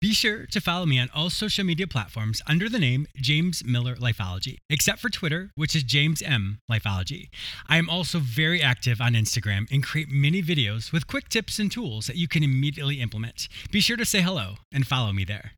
Be sure to follow me on all social media platforms under the name James Miller Lifeology, except for Twitter, which is James M Lifeology. I am also very active on Instagram and create mini videos with quick tips and tools that you can immediately implement. Be sure to say hello and follow me there.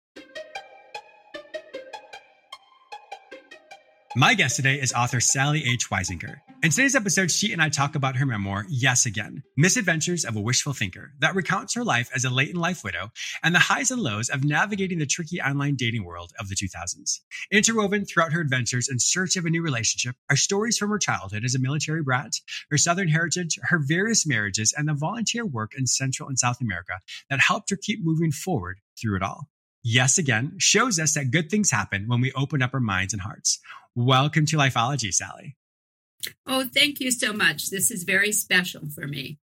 My guest today is author Sally H. Weisinger. In today's episode, she and I talk about her memoir, Yes Again Misadventures of a Wishful Thinker, that recounts her life as a late in life widow and the highs and lows of navigating the tricky online dating world of the 2000s. Interwoven throughout her adventures in search of a new relationship are stories from her childhood as a military brat, her Southern heritage, her various marriages, and the volunteer work in Central and South America that helped her keep moving forward through it all. Yes Again shows us that good things happen when we open up our minds and hearts. Welcome to Lifeology, Sally. Oh, thank you so much. This is very special for me.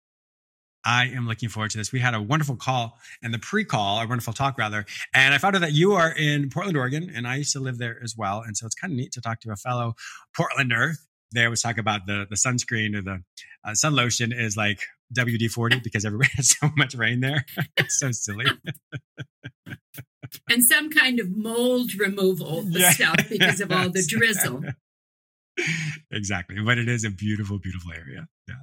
I am looking forward to this. We had a wonderful call and the pre-call, a wonderful talk rather, and I found out that you are in Portland, Oregon, and I used to live there as well. And so it's kind of neat to talk to a fellow Portlander. They always talk about the the sunscreen or the uh, sun lotion is like WD forty because everybody has so much rain there. it's so silly. and some kind of mold removal yeah. stuff because of all the drizzle. Exactly. But it is a beautiful, beautiful area. Yeah.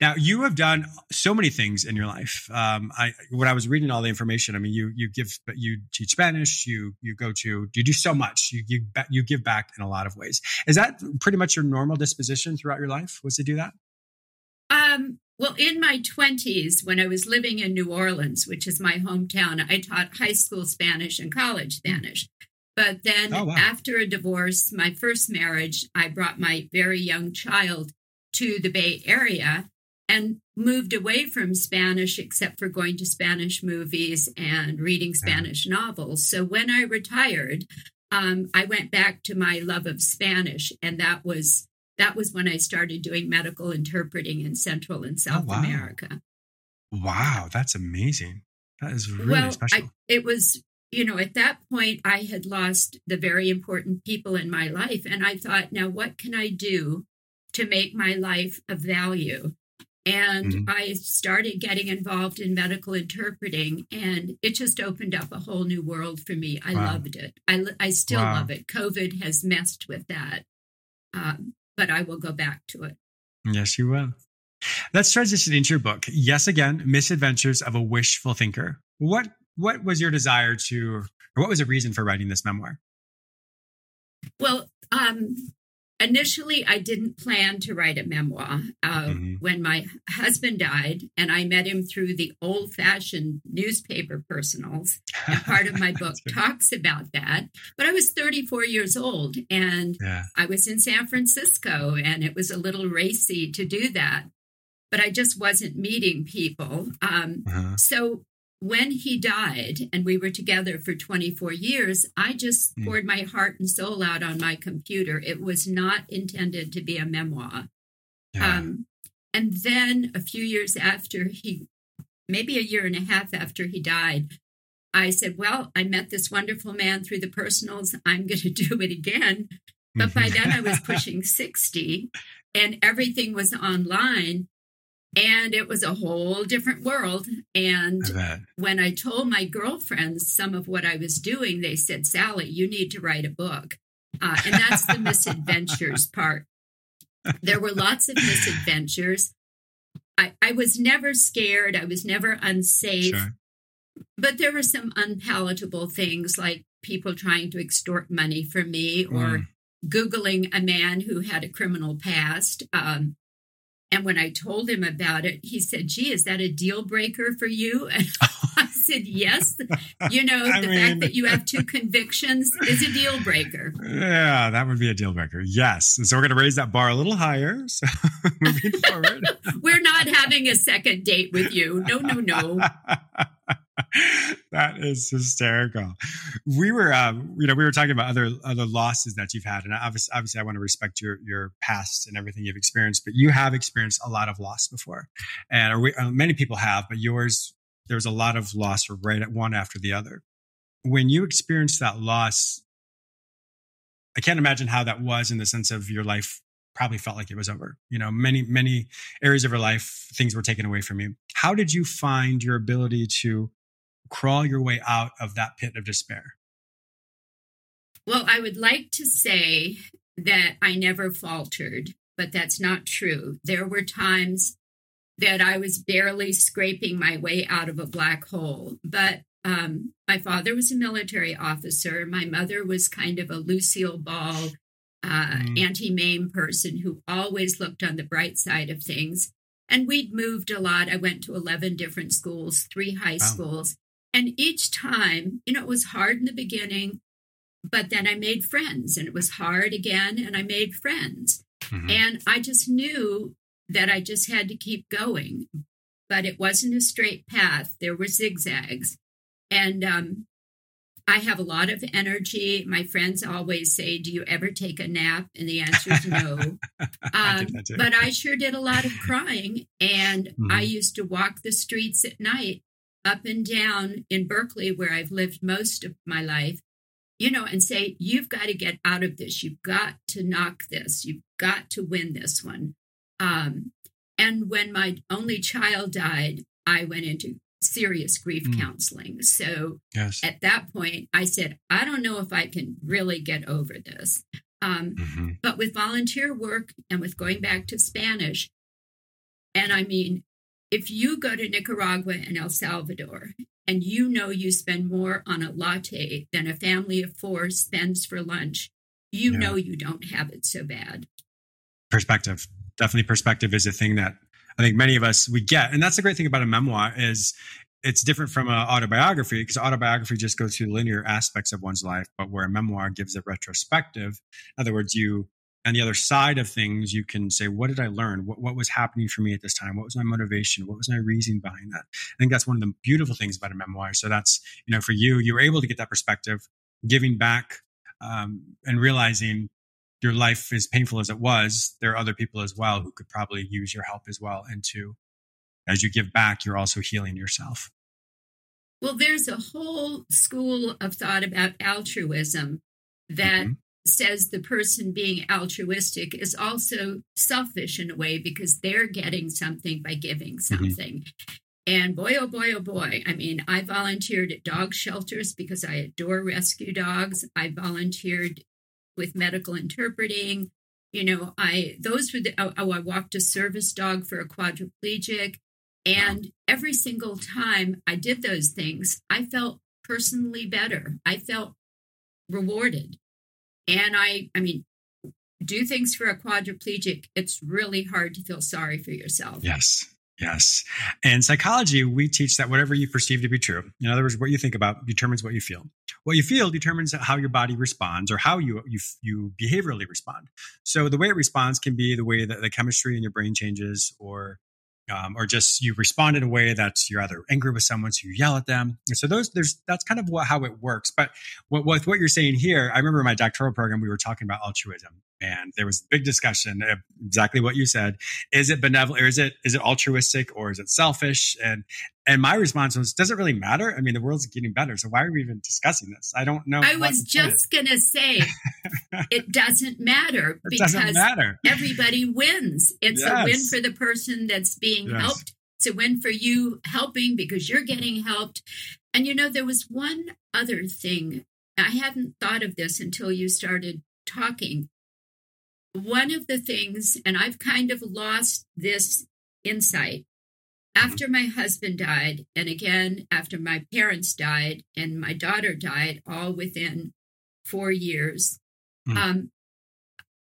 Now you have done so many things in your life. Um, I when I was reading all the information, I mean, you you give you teach Spanish, you you go to you do so much. You you you give back in a lot of ways. Is that pretty much your normal disposition throughout your life? Was to do that? Um, well, in my 20s, when I was living in New Orleans, which is my hometown, I taught high school Spanish and college Spanish. But then oh, wow. after a divorce, my first marriage, I brought my very young child to the Bay Area and moved away from Spanish, except for going to Spanish movies and reading Spanish novels. So when I retired, um, I went back to my love of Spanish, and that was that was when I started doing medical interpreting in Central and oh, South oh, wow. America. Wow, that's amazing. That is really well, special. I, it was, you know, at that point, I had lost the very important people in my life. And I thought, now what can I do to make my life of value? And mm-hmm. I started getting involved in medical interpreting, and it just opened up a whole new world for me. I wow. loved it. I, I still wow. love it. COVID has messed with that. Um, but I will go back to it. Yes, you will. Let's transition into your book. Yes, again, Misadventures of a Wishful Thinker. What what was your desire to, or what was the reason for writing this memoir? Well, um, initially I didn't plan to write a memoir. Uh, mm-hmm. When my husband died, and I met him through the old fashioned newspaper personals, and part of my book talks about that. But I was 34 years old, and yeah. I was in San Francisco, and it was a little racy to do that. But I just wasn't meeting people. Um, uh-huh. So when he died and we were together for 24 years, I just mm. poured my heart and soul out on my computer. It was not intended to be a memoir. Yeah. Um, and then a few years after he, maybe a year and a half after he died, I said, Well, I met this wonderful man through the personals. I'm going to do it again. But by then I was pushing 60 and everything was online and it was a whole different world. And I when I told my girlfriends some of what I was doing, they said, Sally, you need to write a book. Uh, and that's the misadventures part. There were lots of misadventures. I, I was never scared, I was never unsafe. Sure. But there were some unpalatable things like people trying to extort money from me or mm. Googling a man who had a criminal past. Um, and when I told him about it, he said, Gee, is that a deal breaker for you? And I said, Yes. You know, the mean... fact that you have two convictions is a deal breaker. Yeah, that would be a deal breaker. Yes. And so we're going to raise that bar a little higher. So moving forward. we're not having a second date with you. No, no, no. that is hysterical. We were, um, you know, we were talking about other other losses that you've had, and obviously, obviously, I want to respect your your past and everything you've experienced, but you have experienced a lot of loss before, and we, uh, many people have, but yours there was a lot of loss right at one after the other. when you experienced that loss, I can't imagine how that was in the sense of your life probably felt like it was over. You know, many, many areas of your life, things were taken away from you. How did you find your ability to crawl your way out of that pit of despair? Well, I would like to say that I never faltered, but that's not true. There were times that I was barely scraping my way out of a black hole. But um, my father was a military officer. My mother was kind of a Lucille Ball, uh, mm. Auntie Mame person who always looked on the bright side of things. And we'd moved a lot. I went to 11 different schools, three high wow. schools. And each time, you know, it was hard in the beginning, but then I made friends and it was hard again and I made friends. Mm-hmm. And I just knew that I just had to keep going. But it wasn't a straight path, there were zigzags. And um, I have a lot of energy. My friends always say, Do you ever take a nap? And the answer is no. um, but I sure did a lot of crying. And mm-hmm. I used to walk the streets at night up and down in Berkeley, where I've lived most of my life, you know, and say, You've got to get out of this. You've got to knock this. You've got to win this one. Um, and when my only child died, I went into serious grief mm. counseling. So yes. at that point, I said, I don't know if I can really get over this. Um, mm-hmm. But with volunteer work and with going back to Spanish, and I mean, if you go to Nicaragua and El Salvador and you know you spend more on a latte than a family of four spends for lunch, you yeah. know you don't have it so bad. Perspective definitely perspective is a thing that I think many of us we get, and that's the great thing about a memoir is it's different from an autobiography because autobiography just goes through linear aspects of one's life, but where a memoir gives a retrospective. In other words, you on the other side of things, you can say, what did I learn? What, what was happening for me at this time? What was my motivation? What was my reason behind that? I think that's one of the beautiful things about a memoir. So that's, you know, for you, you were able to get that perspective, giving back um, and realizing your life as painful as it was, there are other people as well who could probably use your help as well. And to, as you give back, you're also healing yourself. Well, there's a whole school of thought about altruism that mm-hmm. Says the person being altruistic is also selfish in a way because they're getting something by giving mm-hmm. something. Mm-hmm. And boy, oh boy, oh boy. I mean, I volunteered at dog shelters because I adore rescue dogs. I volunteered with medical interpreting. You know, I those were the oh, oh, I walked a service dog for a quadriplegic. And every single time I did those things, I felt personally better. I felt rewarded. And I I mean, do things for a quadriplegic, it's really hard to feel sorry for yourself. Yes. Yes. And psychology, we teach that whatever you perceive to be true, in other words, what you think about determines what you feel. What you feel determines how your body responds or how you, you, you behaviorally respond. So the way it responds can be the way that the chemistry in your brain changes or um, or just you respond in a way that you're either angry with someone, so you yell at them. So those, there's that's kind of what, how it works. But what, with what you're saying here, I remember my doctoral program we were talking about altruism, and there was a big discussion exactly what you said. Is it benevolent or is it is it altruistic or is it selfish? And and my response was does it really matter? I mean the world's getting better so why are we even discussing this? I don't know i was just gonna say it doesn't matter it because doesn't matter. everybody wins. It's yes. a win for the person that's being yes. helped. It's a win for you helping because you're getting helped. And you know there was one other thing. I hadn't thought of this until you started talking one of the things, and I've kind of lost this insight after my husband died, and again after my parents died, and my daughter died, all within four years. Mm. Um,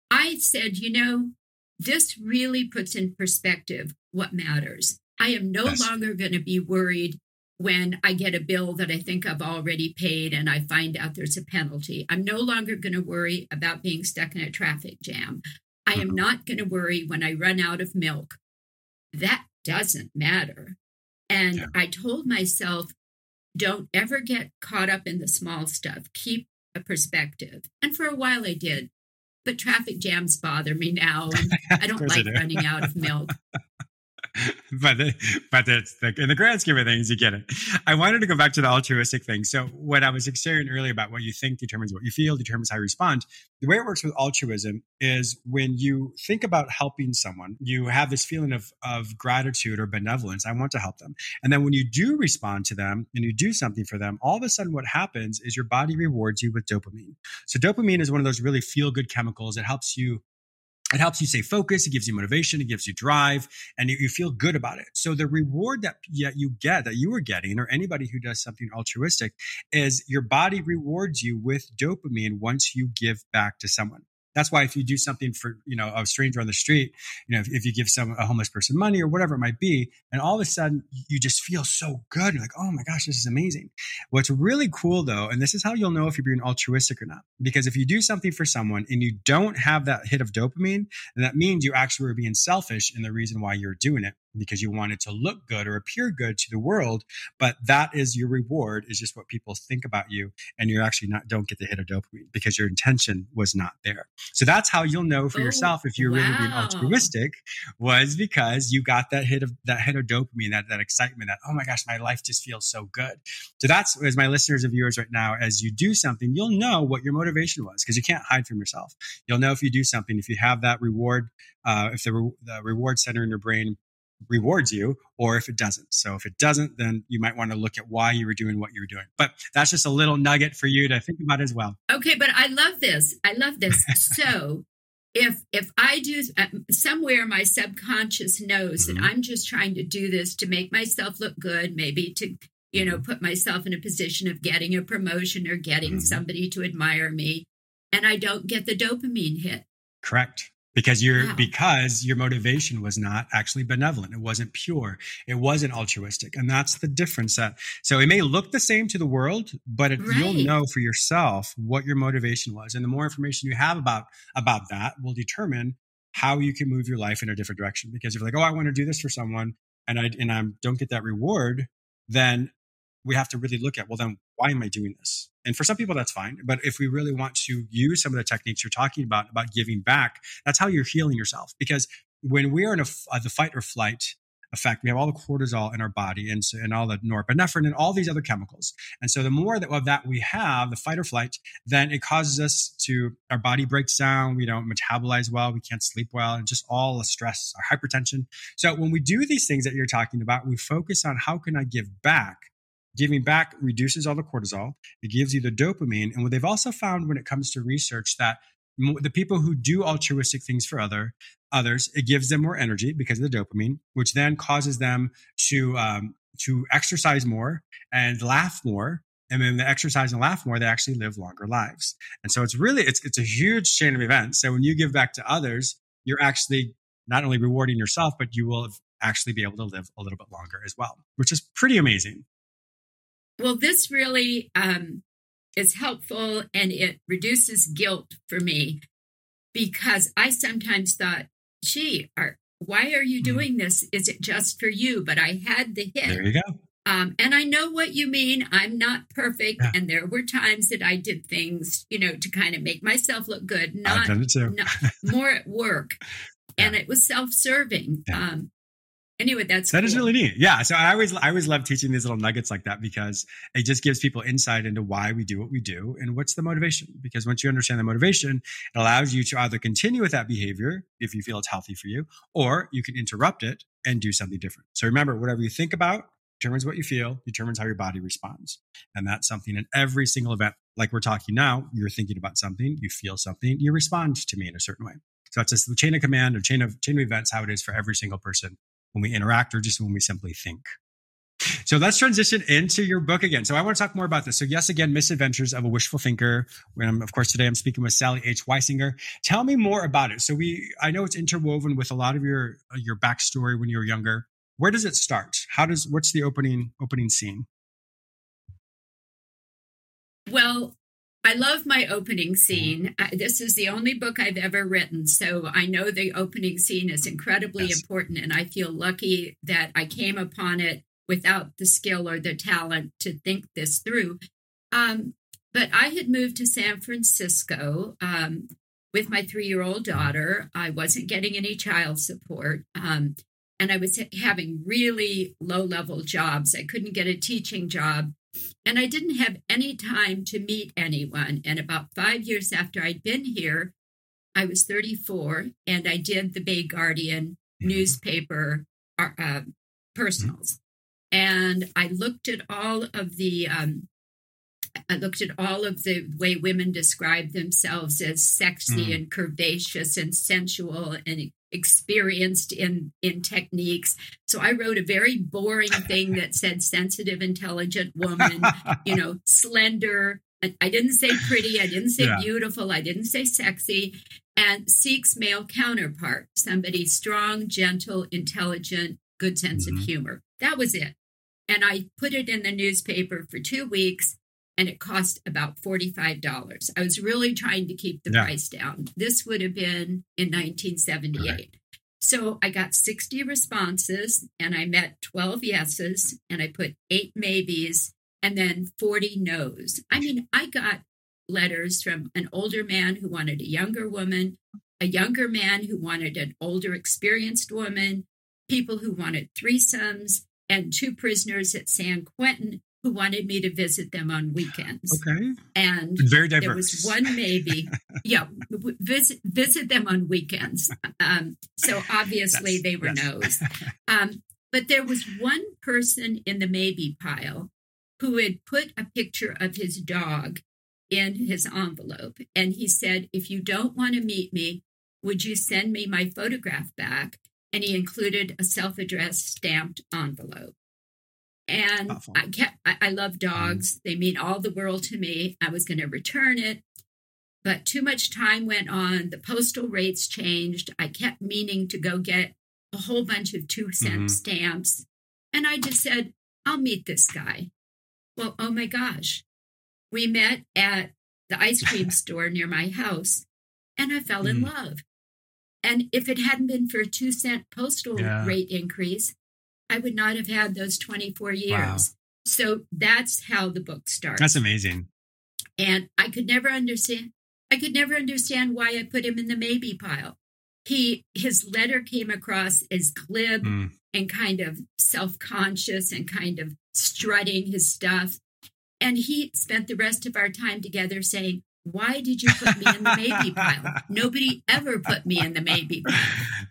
I said, you know, this really puts in perspective what matters. I am no yes. longer going to be worried when I get a bill that I think I've already paid and I find out there's a penalty. I'm no longer going to worry about being stuck in a traffic jam. I am mm-hmm. not going to worry when I run out of milk. That doesn't matter. And yeah. I told myself, don't ever get caught up in the small stuff. Keep a perspective. And for a while I did. But traffic jams bother me now. And I don't like running out of milk. but the, but the, the, in the grand scheme of things, you get it. I wanted to go back to the altruistic thing. So what I was sharing earlier about what you think determines what you feel, determines how you respond. The way it works with altruism is when you think about helping someone, you have this feeling of, of gratitude or benevolence. I want to help them. And then when you do respond to them and you do something for them, all of a sudden what happens is your body rewards you with dopamine. So dopamine is one of those really feel good chemicals. It helps you it helps you stay focused. It gives you motivation. It gives you drive and you, feel good about it. So the reward that you get, that you are getting, or anybody who does something altruistic is your body rewards you with dopamine once you give back to someone. That's why if you do something for, you know, a stranger on the street, you know, if, if you give some, a homeless person money or whatever it might be, and all of a sudden you just feel so good. You're like, oh my gosh, this is amazing. What's really cool though, and this is how you'll know if you're being altruistic or not, because if you do something for someone and you don't have that hit of dopamine, then that means you actually are being selfish in the reason why you're doing it because you want it to look good or appear good to the world. But that is your reward is just what people think about you. And you're actually not, don't get the hit of dopamine because your intention was not there. So that's how you'll know for oh, yourself if you're wow. really being altruistic was because you got that hit of that hit of dopamine, that, that excitement that, oh my gosh, my life just feels so good. So that's as my listeners and viewers right now, as you do something, you'll know what your motivation was because you can't hide from yourself. You'll know if you do something, if you have that reward, uh, if the, re- the reward center in your brain rewards you or if it doesn't. So if it doesn't, then you might want to look at why you were doing what you were doing. But that's just a little nugget for you to think about as well. Okay, but I love this. I love this. so if if I do uh, somewhere my subconscious knows mm-hmm. that I'm just trying to do this to make myself look good, maybe to you know put myself in a position of getting a promotion or getting mm-hmm. somebody to admire me and I don't get the dopamine hit. Correct because your wow. because your motivation was not actually benevolent. It wasn't pure. It wasn't altruistic. And that's the difference that so it may look the same to the world but it, right. you'll know for yourself what your motivation was. And the more information you have about about that will determine how you can move your life in a different direction. Because if you're like oh i want to do this for someone and i and i don't get that reward then we have to really look at well then why am i doing this and for some people, that's fine. But if we really want to use some of the techniques you're talking about, about giving back, that's how you're healing yourself. Because when we're in a, uh, the fight or flight effect, we have all the cortisol in our body and, so, and all the norepinephrine and all these other chemicals. And so the more that, of that we have, the fight or flight, then it causes us to, our body breaks down. We don't metabolize well. We can't sleep well and just all the stress, our hypertension. So when we do these things that you're talking about, we focus on how can I give back Giving back reduces all the cortisol. It gives you the dopamine. And what they've also found when it comes to research that the people who do altruistic things for other others, it gives them more energy because of the dopamine, which then causes them to um, to exercise more and laugh more. And then they exercise and laugh more, they actually live longer lives. And so it's really it's it's a huge chain of events. So when you give back to others, you're actually not only rewarding yourself, but you will actually be able to live a little bit longer as well, which is pretty amazing. Well, this really um, is helpful and it reduces guilt for me because I sometimes thought, gee, are, why are you hmm. doing this? Is it just for you? But I had the hit. There you go. Um, and I know what you mean. I'm not perfect. Yeah. And there were times that I did things, you know, to kind of make myself look good, not, not more at work. Yeah. And it was self serving. Yeah. Um, anyway, that's that cool. is really neat. Yeah. So I always I always love teaching these little nuggets like that because it just gives people insight into why we do what we do and what's the motivation. Because once you understand the motivation, it allows you to either continue with that behavior if you feel it's healthy for you, or you can interrupt it and do something different. So remember, whatever you think about determines what you feel, determines how your body responds. And that's something in every single event. Like we're talking now, you're thinking about something, you feel something, you respond to me in a certain way. So it's a chain of command or chain of chain of events, how it is for every single person when we interact or just when we simply think. So let's transition into your book again. So I want to talk more about this. So yes, again, Misadventures of a Wishful Thinker. When of course, today I'm speaking with Sally H. Weisinger. Tell me more about it. So we, I know it's interwoven with a lot of your, uh, your backstory when you were younger. Where does it start? How does, what's the opening, opening scene? Well, I love my opening scene. Mm-hmm. this is the only book I've ever written, so I know the opening scene is incredibly yes. important, and I feel lucky that I came upon it without the skill or the talent to think this through. Um, but I had moved to San Francisco um, with my three year old daughter. I wasn't getting any child support. Um, and I was having really low level jobs. I couldn't get a teaching job. And I didn't have any time to meet anyone. And about five years after I'd been here, I was 34 and I did the Bay Guardian mm-hmm. newspaper uh, uh personals. Mm-hmm. And I looked at all of the um, I looked at all of the way women describe themselves as sexy mm. and curvaceous and sensual and experienced in in techniques so i wrote a very boring thing that said sensitive intelligent woman you know slender i didn't say pretty i didn't say yeah. beautiful i didn't say sexy and seeks male counterpart somebody strong gentle intelligent good sense mm-hmm. of humor that was it and i put it in the newspaper for two weeks and it cost about $45. I was really trying to keep the yeah. price down. This would have been in 1978. Right. So I got 60 responses and I met 12 yeses and I put eight maybes and then 40 no's. I mean, I got letters from an older man who wanted a younger woman, a younger man who wanted an older, experienced woman, people who wanted threesomes, and two prisoners at San Quentin who wanted me to visit them on weekends. Okay. And very diverse. There was one maybe. yeah, visit visit them on weekends. Um, so obviously they were yes. no's. Um, but there was one person in the maybe pile who had put a picture of his dog in his envelope, and he said, "If you don't want to meet me, would you send me my photograph back?" And he included a self-addressed stamped envelope. And I kept, I, I love mm-hmm. dogs. They mean all the world to me. I was going to return it, but too much time went on. The postal rates changed. I kept meaning to go get a whole bunch of two cent mm-hmm. stamps. And I just said, I'll meet this guy. Well, oh my gosh. We met at the ice cream store near my house and I fell in mm. love. And if it hadn't been for a two cent postal yeah. rate increase, I would not have had those 24 years. Wow. So that's how the book starts. That's amazing. And I could never understand I could never understand why I put him in the maybe pile. He his letter came across as glib mm. and kind of self-conscious and kind of strutting his stuff. And he spent the rest of our time together saying, why did you put me in the maybe pile? Nobody ever put me in the maybe pile.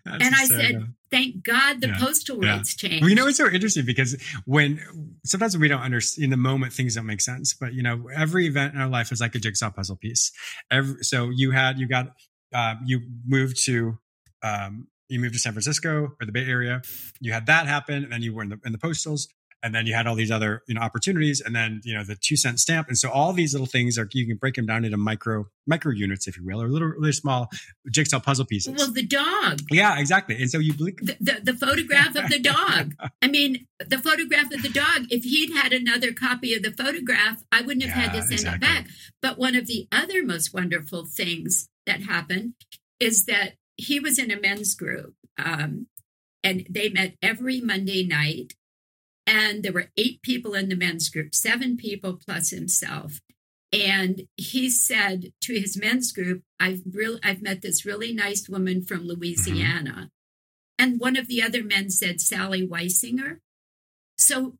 That's and I so said, thank God the yeah. postal yeah. rates changed. Well, you know, it's so interesting because when sometimes we don't understand in the moment, things don't make sense. But, you know, every event in our life is like a jigsaw puzzle piece. Every, so you had, you got, uh, you moved to, um, you moved to San Francisco or the Bay Area. You had that happen, and then you were in the in the postals and then you had all these other you know opportunities and then you know the two cent stamp. And so all these little things are you can break them down into micro micro units if you will or little really small jigsaw puzzle pieces. Well the dog. Yeah exactly. And so you the, the, the photograph of the dog. I mean the photograph of the dog if he'd had another copy of the photograph i wouldn't have yeah, had to send exactly. it back. But one of the other most wonderful things that happened is that he was in a men's group um, and they met every monday night and there were eight people in the men's group, seven people plus himself. And he said to his men's group, I've really I've met this really nice woman from Louisiana. Mm-hmm. And one of the other men said Sally Weisinger. So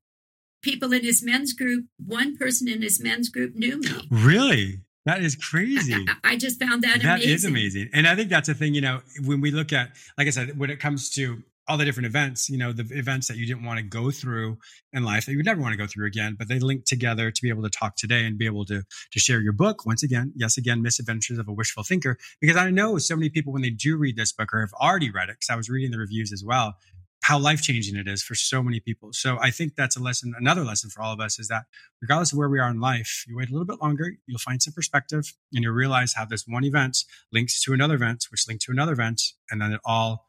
people in his men's group, one person in his men's group knew me. Really? That is crazy. I, I just found that, that amazing. is amazing. And I think that's a thing, you know, when we look at, like I said, when it comes to all the different events, you know, the events that you didn't want to go through in life that you would never want to go through again, but they link together to be able to talk today and be able to to share your book once again. Yes, again, Misadventures of a Wishful Thinker, because I know so many people when they do read this book or have already read it, because I was reading the reviews as well, how life changing it is for so many people. So I think that's a lesson. Another lesson for all of us is that regardless of where we are in life, you wait a little bit longer, you'll find some perspective, and you'll realize how this one event links to another event, which link to another event, and then it all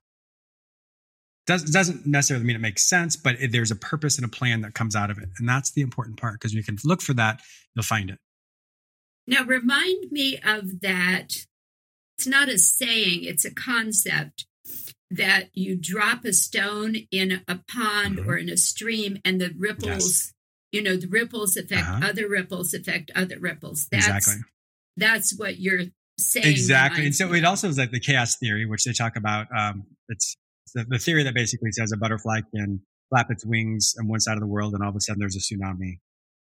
does, doesn't necessarily mean it makes sense, but it, there's a purpose and a plan that comes out of it. And that's the important part because you can look for that, you'll find it. Now, remind me of that. It's not a saying, it's a concept that you drop a stone in a pond mm-hmm. or in a stream and the ripples, yes. you know, the ripples affect uh-huh. other ripples, affect other ripples. That's, exactly. That's what you're saying. Exactly. And so it also is like the chaos theory, which they talk about. Um, it's the, the theory that basically says a butterfly can flap its wings on one side of the world and all of a sudden there's a tsunami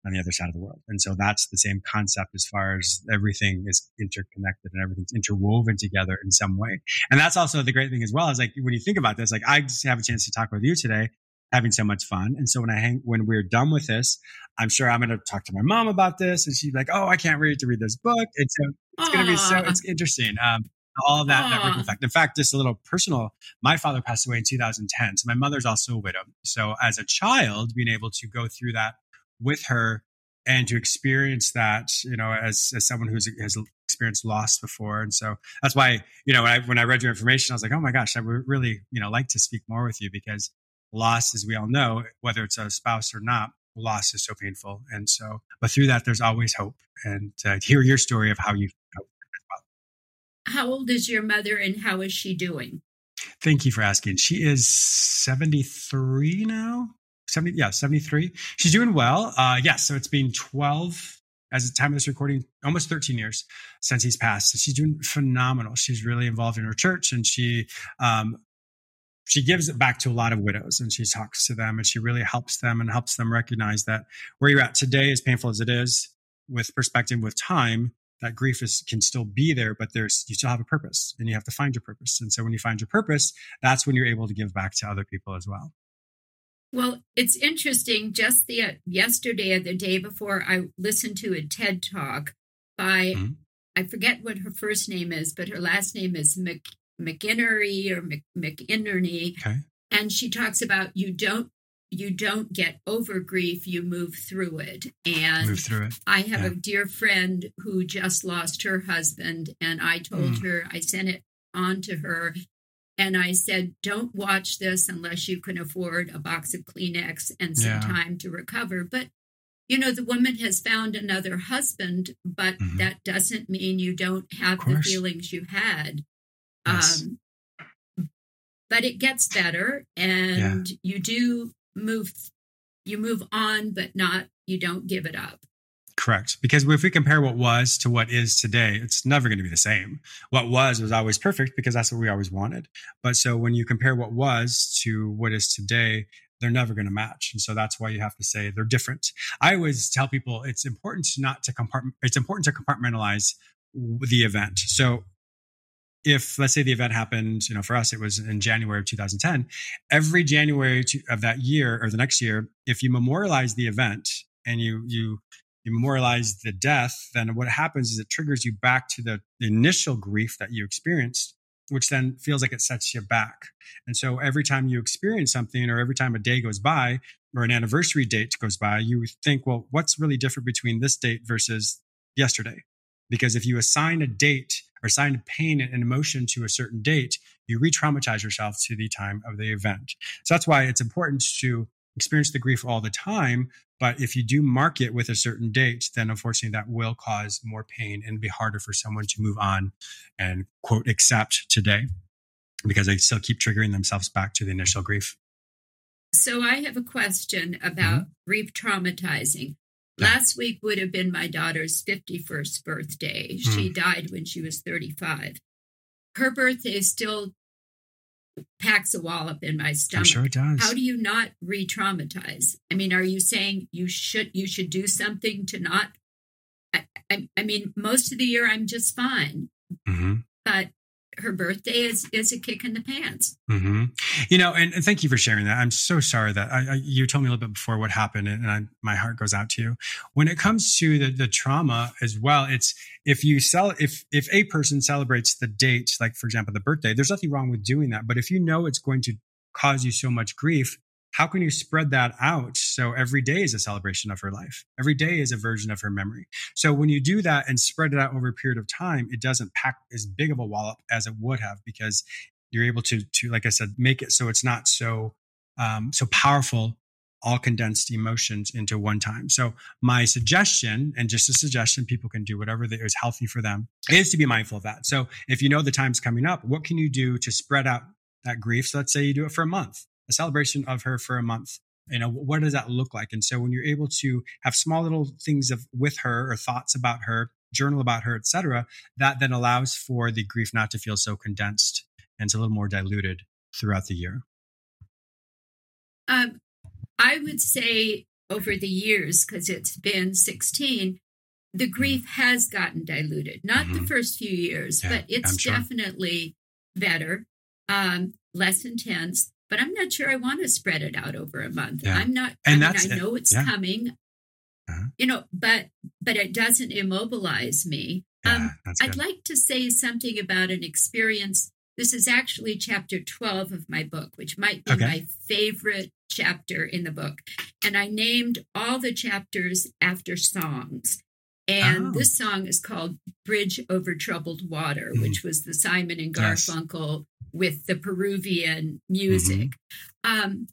on the other side of the world. And so that's the same concept as far as everything is interconnected and everything's interwoven together in some way. And that's also the great thing as well is like when you think about this, like I just have a chance to talk with you today, having so much fun. And so when I hang, when we're done with this, I'm sure I'm going to talk to my mom about this and she's like, Oh, I can't wait to read this book. And so it's going to be so, it's interesting. Um, all that Aww. network ah. effect. In fact, just a little personal, my father passed away in 2010. So my mother's also a widow. So as a child, being able to go through that with her and to experience that, you know, as, as someone who's has experienced loss before. And so that's why, you know, when I, when I read your information, I was like, oh my gosh, I would really, you know, like to speak more with you because loss, as we all know, whether it's a spouse or not, loss is so painful. And so, but through that, there's always hope. And uh, to hear your story of how you How old is your mother and how is she doing? Thank you for asking. She is 73 now. 70, yeah, 73. She's doing well. Uh, yes. Yeah, so it's been 12 as the time of this recording, almost 13 years since he's passed. So she's doing phenomenal. She's really involved in her church and she, um, she gives it back to a lot of widows and she talks to them and she really helps them and helps them recognize that where you're at today, as painful as it is, with perspective, with time, that grief is can still be there, but there's you still have a purpose and you have to find your purpose. And so when you find your purpose, that's when you're able to give back to other people as well. Well, it's interesting. Just the uh, yesterday or the day before, I listened to a TED talk by mm-hmm. I forget what her first name is, but her last name is Mc, McInerny or Mc, McInerny, okay. and she talks about you don't you don't get over grief, you move through it. And move through it. I have yeah. a dear friend who just lost her husband, and I told mm. her I sent it on to her and I said, don't watch this unless you can afford a box of Kleenex and some yeah. time to recover. But, you know, the woman has found another husband, but mm-hmm. that doesn't mean you don't have the feelings you had. Yes. Um, but it gets better and yeah. you do move, you move on, but not, you don't give it up. Correct. Because if we compare what was to what is today, it's never going to be the same. What was was always perfect because that's what we always wanted. But so when you compare what was to what is today, they're never going to match. And so that's why you have to say they're different. I always tell people it's important not to compartment, it's important to compartmentalize the event. So if let's say the event happened, you know, for us, it was in January of 2010, every January of that year or the next year, if you memorialize the event and you, you, you memorialize the death, then what happens is it triggers you back to the, the initial grief that you experienced, which then feels like it sets you back. And so every time you experience something or every time a day goes by or an anniversary date goes by, you think, well, what's really different between this date versus yesterday? Because if you assign a date or assign pain and emotion to a certain date, you re traumatize yourself to the time of the event. So that's why it's important to experience the grief all the time but if you do mark it with a certain date, then unfortunately that will cause more pain and be harder for someone to move on and quote, accept today because they still keep triggering themselves back to the initial grief. So I have a question about mm-hmm. grief traumatizing. Last week would have been my daughter's 51st birthday. Mm. She died when she was 35. Her birthday still packs a wallop in my stomach. I'm sure it does. How do you not re-traumatize? I mean, are you saying you should you should do something to not? I, I, I mean, most of the year I'm just fine, mm-hmm. but her birthday is is a kick in the pants. Mm-hmm. You know, and, and, thank you for sharing that. I'm so sorry that I, I, you told me a little bit before what happened, and I, my heart goes out to you. When it comes to the, the trauma as well, it's if you sell if if a person celebrates the date, like for example the birthday, there's nothing wrong with doing that. But if you know it's going to cause you so much grief, how can you spread that out so every day is a celebration of her life every day is a version of her memory so when you do that and spread it out over a period of time it doesn't pack as big of a wallop as it would have because you're able to to like i said make it so it's not so um, so powerful all condensed emotions into one time. So my suggestion, and just a suggestion, people can do whatever that is healthy for them, is to be mindful of that. So if you know the time's coming up, what can you do to spread out that grief? So let's say you do it for a month a celebration of her for a month you know what does that look like and so when you're able to have small little things of with her or thoughts about her journal about her etc that then allows for the grief not to feel so condensed and it's a little more diluted throughout the year? Um, I would say over the years, because it's been 16, the grief has gotten diluted. Not mm-hmm. the first few years, yeah, but it's sure. definitely better, um, less intense. But I'm not sure I want to spread it out over a month. Yeah. I'm not. And I, mean, I know it's yeah. coming, uh-huh. you know, but but it doesn't immobilize me. um, I'd like to say something about an experience. This is actually chapter 12 of my book, which might be okay. my favorite chapter in the book. And I named all the chapters after songs. And oh. this song is called Bridge Over Troubled Water, mm. which was the Simon and Garfunkel. With the Peruvian music. Mm-hmm. Um,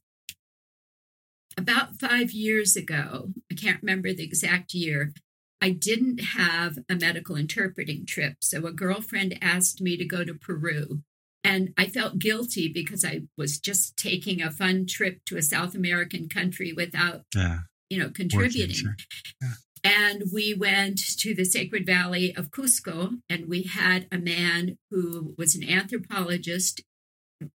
about five years ago, I can't remember the exact year, I didn't have a medical interpreting trip. So a girlfriend asked me to go to Peru. And I felt guilty because I was just taking a fun trip to a South American country without, yeah. you know, contributing. Sure. Yeah. And we went to the Sacred Valley of Cusco, and we had a man who was an anthropologist,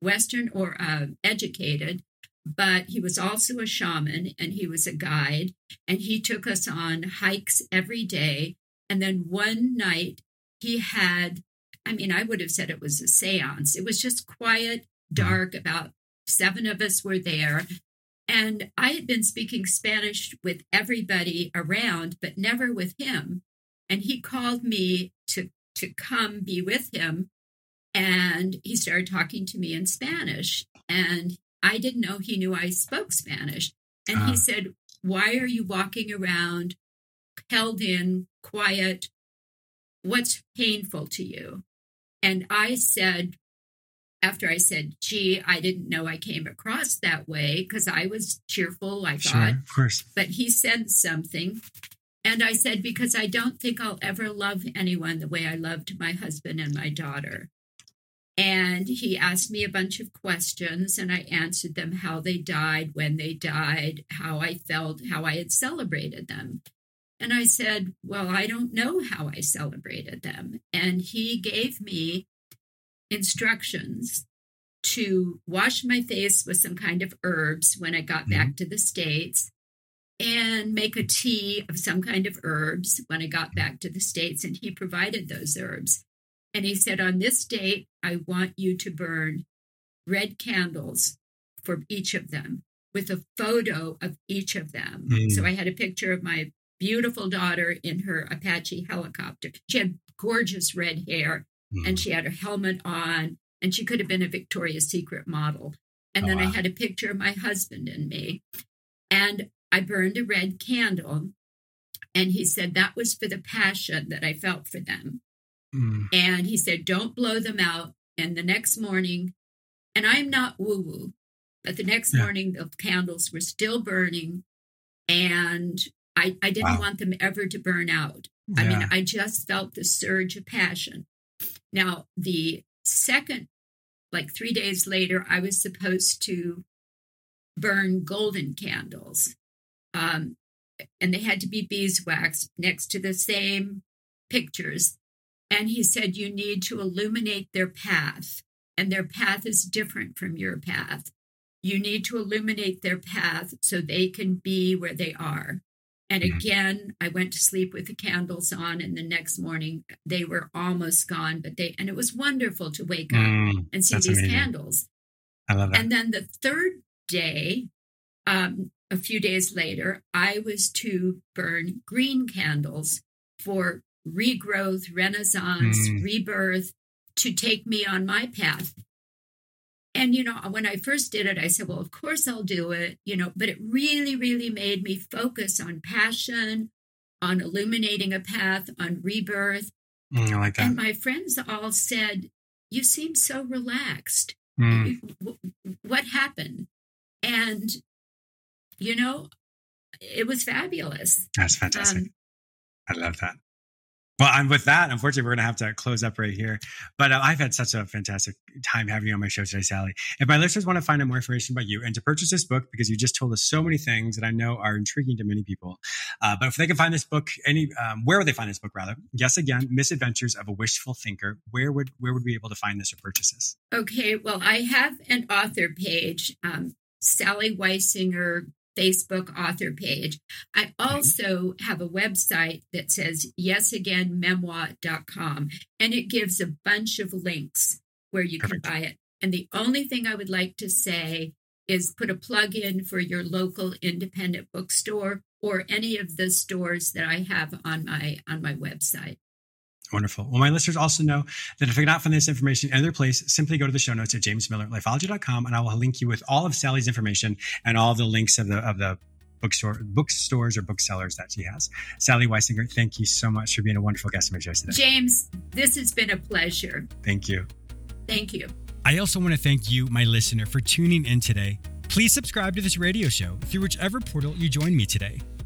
Western or uh, educated, but he was also a shaman and he was a guide. And he took us on hikes every day. And then one night, he had I mean, I would have said it was a seance. It was just quiet, mm-hmm. dark. About seven of us were there. And I had been speaking Spanish with everybody around, but never with him. And he called me to, to come be with him. And he started talking to me in Spanish. And I didn't know he knew I spoke Spanish. And uh he uh-huh. said, Why are you walking around held in, quiet? What's painful to you? And I said, after I said, gee, I didn't know I came across that way because I was cheerful, I sure, thought. Of course. But he said something. And I said, because I don't think I'll ever love anyone the way I loved my husband and my daughter. And he asked me a bunch of questions, and I answered them how they died, when they died, how I felt, how I had celebrated them. And I said, Well, I don't know how I celebrated them. And he gave me instructions to wash my face with some kind of herbs when I got mm-hmm. back to the States and make a tea of some kind of herbs when I got back to the States. And he provided those herbs. And he said, On this date, I want you to burn red candles for each of them with a photo of each of them. Mm. So I had a picture of my beautiful daughter in her Apache helicopter. She had gorgeous red hair mm. and she had her helmet on, and she could have been a Victoria's Secret model. And oh, then wow. I had a picture of my husband and me. And I burned a red candle. And he said that was for the passion that I felt for them. Mm. And he said, don't blow them out. And the next morning, and I'm not woo woo, but the next yeah. morning the candles were still burning. And I, I didn't wow. want them ever to burn out. Yeah. I mean, I just felt the surge of passion. Now, the second, like three days later, I was supposed to burn golden candles. Um, and they had to be beeswax next to the same pictures. And he said, You need to illuminate their path, and their path is different from your path. You need to illuminate their path so they can be where they are. And mm-hmm. again, I went to sleep with the candles on, and the next morning they were almost gone. But they, and it was wonderful to wake up mm, and see these amazing. candles. I love that. And then the third day, um, a few days later, I was to burn green candles for regrowth, renaissance, mm. rebirth to take me on my path. And, you know, when I first did it, I said, well, of course I'll do it, you know, but it really, really made me focus on passion, on illuminating a path, on rebirth. Mm, I like that. And my friends all said, you seem so relaxed. Mm. What happened? And, you know, it was fabulous. That's fantastic. Um, I love that. Well, and with that, unfortunately, we're going to have to close up right here. But uh, I've had such a fantastic time having you on my show today, Sally. If my listeners want to find out more information about you and to purchase this book, because you just told us so many things that I know are intriguing to many people, uh, but if they can find this book, any um, where would they find this book? Rather, yes, again, Misadventures of a Wishful Thinker. Where would where would we be able to find this or purchase this? Okay, well, I have an author page, um, Sally Weisinger Facebook author page. I also have a website that says yesagainmemoir.com and it gives a bunch of links where you Perfect. can buy it. And the only thing I would like to say is put a plug in for your local independent bookstore or any of the stores that I have on my on my website. Wonderful. Well, my listeners also know that if I cannot find this information in other place, simply go to the show notes at jamesmillerlifeology.com and I will link you with all of Sally's information and all the links of the of the bookstore bookstores or booksellers that she has. Sally Weisinger, thank you so much for being a wonderful guest on my show today. James, this has been a pleasure. Thank you. Thank you. I also want to thank you, my listener, for tuning in today. Please subscribe to this radio show through whichever portal you join me today.